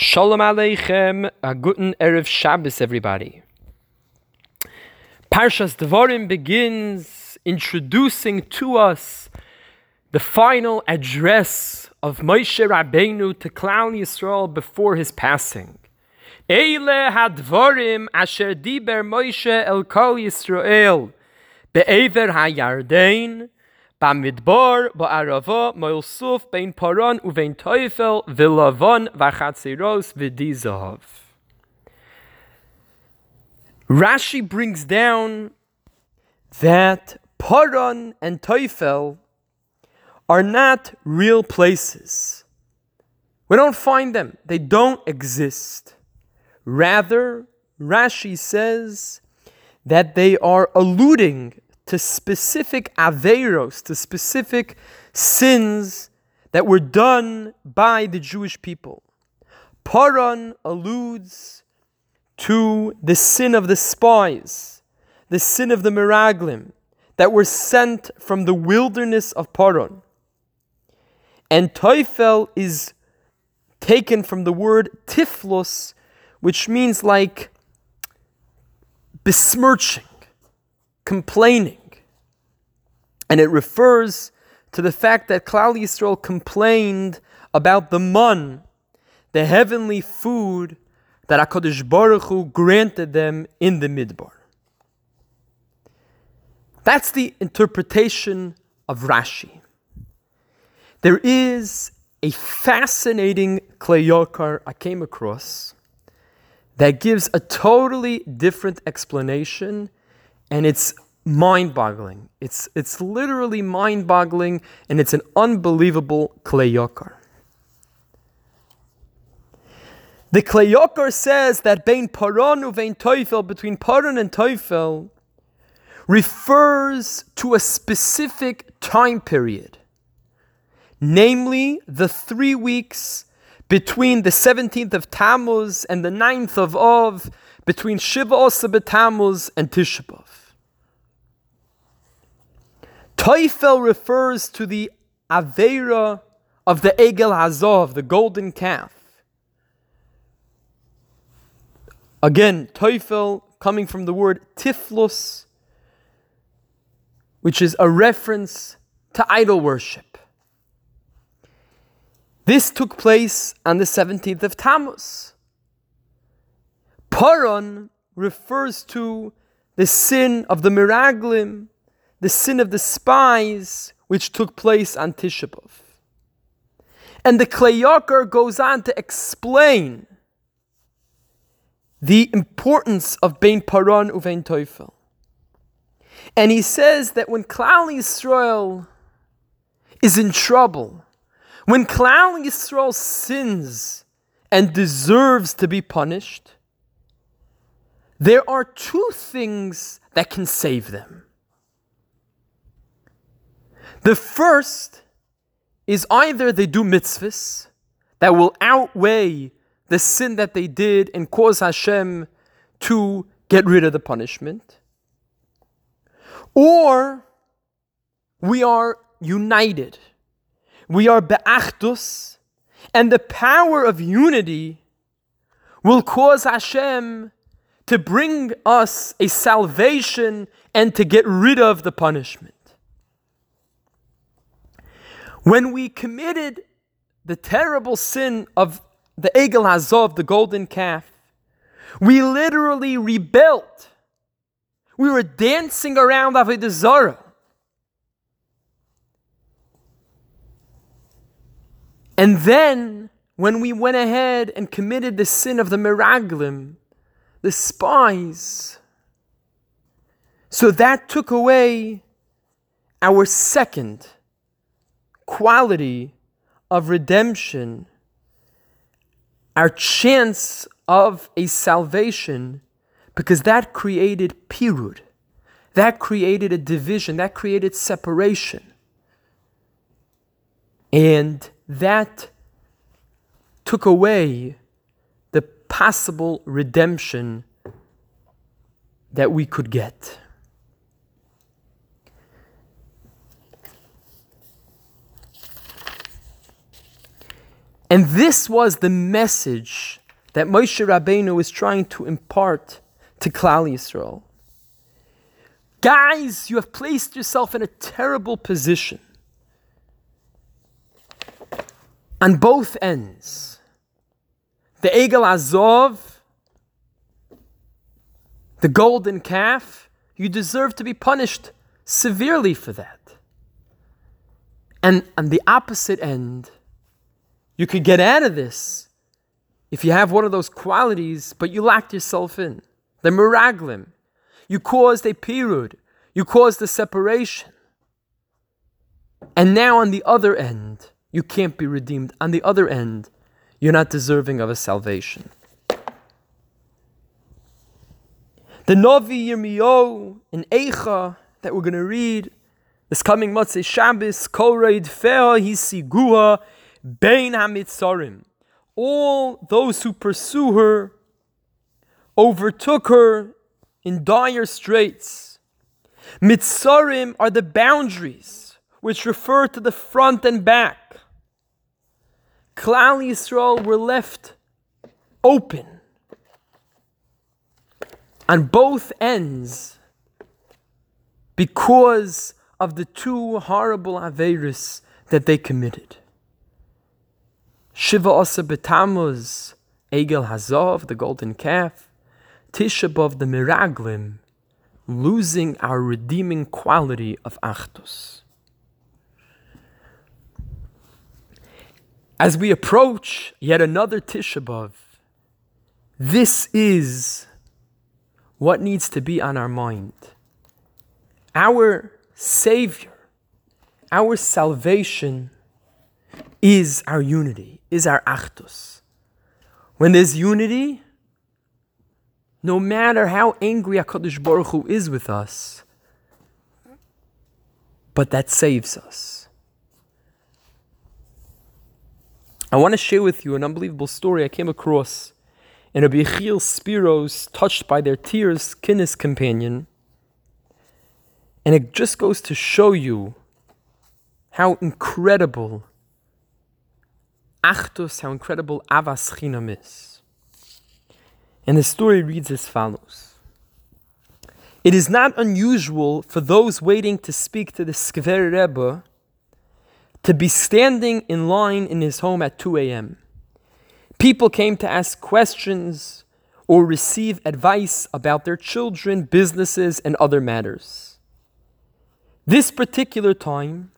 Shalom Aleichem, a guten Erev Shabbos, everybody. Parshas Devarim begins introducing to us the final address of Moshe Rabbeinu to Klal Yisrael before his passing. Eile hadvarim asher diber Moshe el Kol Yisrael be'ever hayardein Bamidbar, Ba'arava, Moilsuf, Bein Paran, Uvein Teufel, Vilavon, Vachatziros, Vidizahav. Rashi brings down that Paran and Teufel are not real places. We don't find them, they don't exist. Rather, Rashi says that they are alluding to specific averos, to specific sins that were done by the Jewish people. Paran alludes to the sin of the spies, the sin of the Miraglim that were sent from the wilderness of Paran. And Teufel is taken from the word tiflos, which means like besmirching complaining. And it refers to the fact that Klal Yisrael complained about the mun, the heavenly food that HaKadosh Baruch Hu granted them in the Midbar. That's the interpretation of Rashi. There is a fascinating Kli Yakar I came across that gives a totally different explanation and it's mind-boggling. It's it's literally mind-boggling, and it's an unbelievable Kli Yakar. The Kli Yakar says that bein paran uvein teufel between paran and teufel refers to a specific time period, namely the three weeks between the 17th of Tammuz and the 9th of Av, between Shiva Osa and Tisha. Teufel refers to the Avera of the Egel Hazov, the golden calf. Again, Teufel coming from the word Tiflus, which is a reference to idol worship. This took place on the 17th of Tammuz. Paran refers to the sin of the Miraglim, the sin of the spies which took place on Tisha. And the Kli Yakar goes on to explain the importance of Bein Paran Uvein Teufel. And he says that when Klal Yisrael is in trouble, when Klal Yisrael sins and deserves to be punished, there are two things that can save them. The first is either they do mitzvahs that will outweigh the sin that they did and cause Hashem to get rid of the punishment, or we are united. We are be'achdus, and the power of unity will cause Hashem to bring us a salvation and to get rid of the punishment. When we committed the terrible sin of the Egel Hazov, the golden calf, we literally rebelled. We were dancing around Avodah Zarah. And then, when we went ahead and committed the sin of the Miraglim, the spies, so that took away our second quality of redemption, our chance of a salvation, because that created pirud, that created a division, that created separation. And that took away possible redemption that we could get. And this was the message that Moshe Rabbeinu was trying to impart to Klal Yisrael. Guys, you have placed yourself in a terrible position on both ends. The Egel Azov, the golden calf, you deserve to be punished severely for that. And on the opposite end, you could get out of this if you have one of those qualities, but you locked yourself in. The miraglim. You caused a pirud. You caused a separation. And now on the other end, you can't be redeemed. On the other end, you're not deserving of a salvation. The Novi Yirmiyo in Eicha that we're going to read this coming Motzei Shabbos, Koreid Feha Hisiguha Bein HaMitzarim. All those who pursue her overtook her in dire straits. Mitzarim are the boundaries which refer to the front and back. Klal Yisrael were left open on both ends because of the two horrible Averis that they committed. Shiva Asa Betamuz, Egel Hazov, the golden calf, Tisha B'Av, the Miraglim, losing our redeeming quality of Achdus. As we approach yet another Tisha this is what needs to be on our mind. Our Savior, our salvation is our unity, is our Achdus. When there's unity, no matter how angry HaKadosh Baruch Hu is with us, but that saves us. I want to share with you an unbelievable story I came across in a Yechiel Spero's, touched by their tears, Kinnis companion. And it just goes to show you how incredible Achdus, how incredible Avas Chinam is. And the story reads as follows It is not unusual for those waiting to speak to the Skver Rebbe to be standing in line in his home at 2 a.m. People came to ask questions or receive advice about their children, businesses, and other matters. This particular time,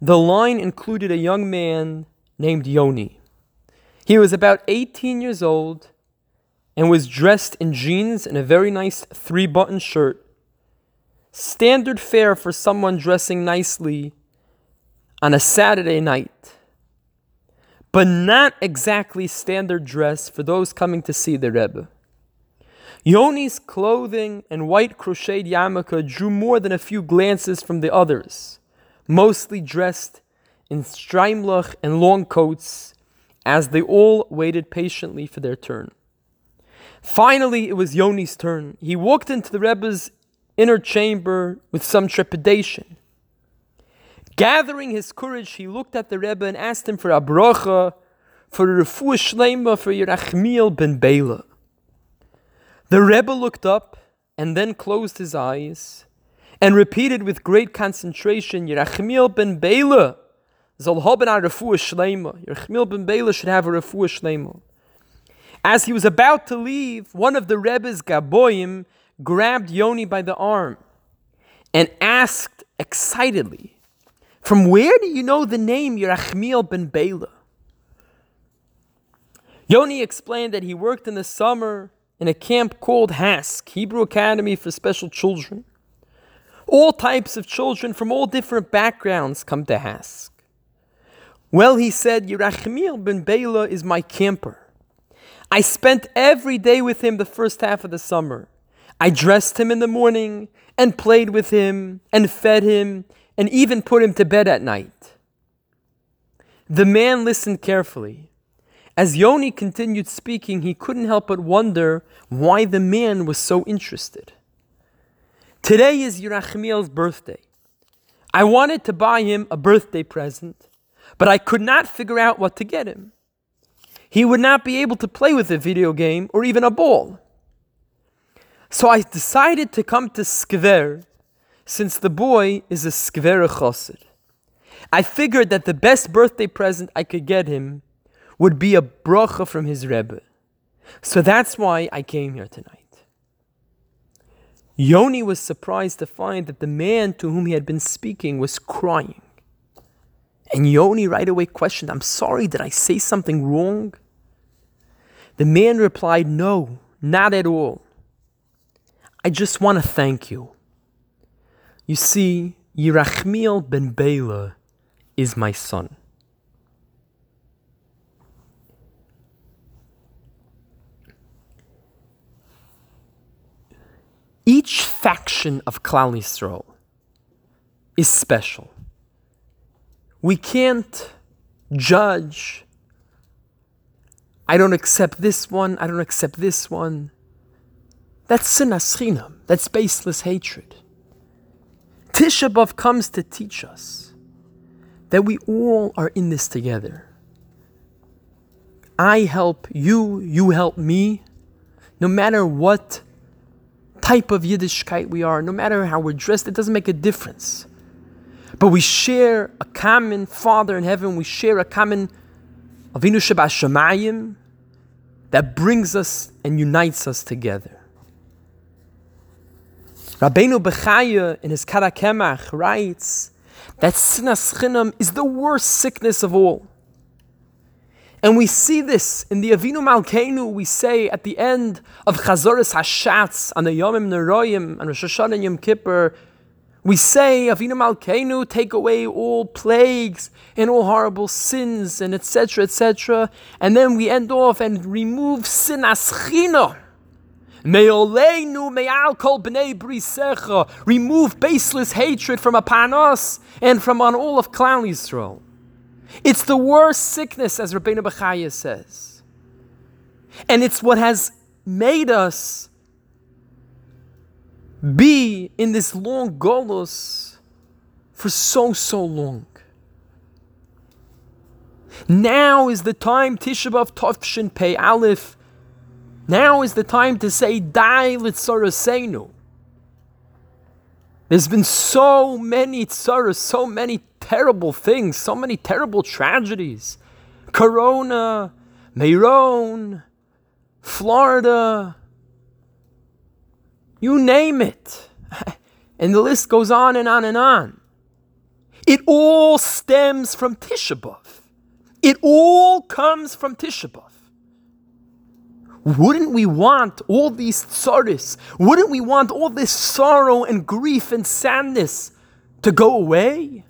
the line included a young man named Yoni. He was about 18 years old and was dressed in jeans and a very nice three button shirt. Standard fare for someone dressing nicely on a Saturday night but not exactly standard dress for those coming to see the Rebbe. Yoni's clothing and white crocheted yarmulke drew more than a few glances from the others, mostly dressed in streimlach and long coats, as they all waited patiently for their turn. Finally, it was Yoni's turn. He walked into the Rebbe's inner chamber with some trepidation. Gathering his courage, he looked at the Rebbe and asked him for a bracha, for a refuah shleima for Yerachmiel ben Bela. The Rebbe looked up and then closed his eyes and repeated with great concentration, Yerachmiel ben Bela haben a refuah shleima. Yerachmiel ben Bela should have a refuah shleima. As he was about to leave, one of the Rebbe's gaboyim grabbed Yoni by the arm and asked excitedly, from where do you know the name Yerachmiel ben Bela? Yoni explained that he worked in the summer in a camp called HASC, Hebrew Academy for Special Children. All types of children from all different backgrounds come to HASC. Well, he said, Yerachmiel ben Bela is my camper. I spent every day with him the first half of the summer. I dressed him in the morning and played with him and fed him and even put him to bed at night. The man listened carefully. As Yoni continued speaking, he couldn't help but wonder why the man was so interested. Today is Yerachmiel's birthday. I wanted to buy him a birthday present, but I could not figure out what to get him. He would not be able to play with a video game or even a ball. So I decided to come to Skver since the boy is a Skver Chosid. I figured that the best birthday present I could get him would be a bracha from his Rebbe. So that's why I came here tonight. Yoni was surprised to find that the man to whom he had been speaking was crying. And Yoni right away questioned, I'm sorry, did I say something wrong? The man replied, No, not at all. I just want to thank you. You see, Yerachmiel ben Bela is my son. Each faction of Klal Yisrael is special. We can't judge. I don't accept this one. I don't accept this one. That's sinas chinam. That's baseless hatred. Tisha B'av comes to teach us that we all are in this together. I help you, you help me. No matter what type of Yiddishkeit we are, no matter how we're dressed, it doesn't make a difference. But we share a common Father in heaven, we share a common Avinu Shemayim that brings us and unites us together. Rabbeinu Bechaya in his Kad HaKemach writes that sinas chinam is the worst sickness of all. And we see this in the Avinu Malkeinu, we say at the end of Chazoris Hashatz on the Yomim Neroyim and Rosh Hashanah and Yom Kippur, we say, Avinu Malkeinu, take away all plagues and all horrible sins and etc. etc. And then we end off and remove sinas aschino. Me'oleinu me'al kol b'nei brisecha. Remove baseless hatred from upon us and from on all of Klal Yisrael. It's the worst sickness, as Rabbeinu Bechaya says. And it's what has made us be in this long golus for so, so long. Now is the time, Tisha B'Av Tovshin Pei Aleph. Now is the time to say, Dai Litzorosenu. There's been so many tsaras, so many terrible things, so many terrible tragedies. Corona, Meron, Florida, you name it. And the list goes on and on and on. It all stems from Tisha B'Av. It all comes from Tisha B'Av. Wouldn't we want all these tsaris? Wouldn't we want all this sorrow and grief and sadness to go away?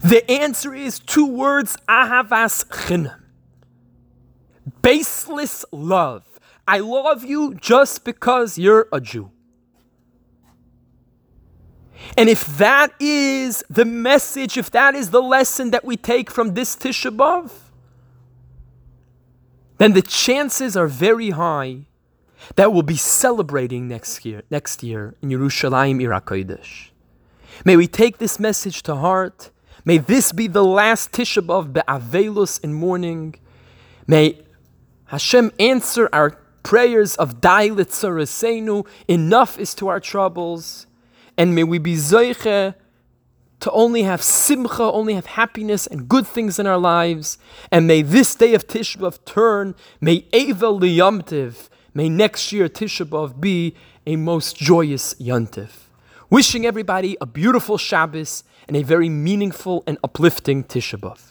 The answer is two words, ahavas chinam. Baseless love. I love you just because you're a Jew. And if that is the message, if that is the lesson that we take from this Tisha B'Av, then the chances are very high that we'll be celebrating next year, next year in Yerushalayim Irakoidesh. May we take this message to heart. May this be the last Tisha B'Av be'avelus in mourning. May Hashem answer our prayers of Dai Litzorosenu. Enough is to our troubles. And may we be Zoiche to only have simcha, only have happiness and good things in our lives. And may this day of Tisha B'Av turn, may Evel liyamtiv, may next year Tisha B'Av be a most joyous yontif. Wishing everybody a beautiful Shabbos and a very meaningful and uplifting Tisha B'Av.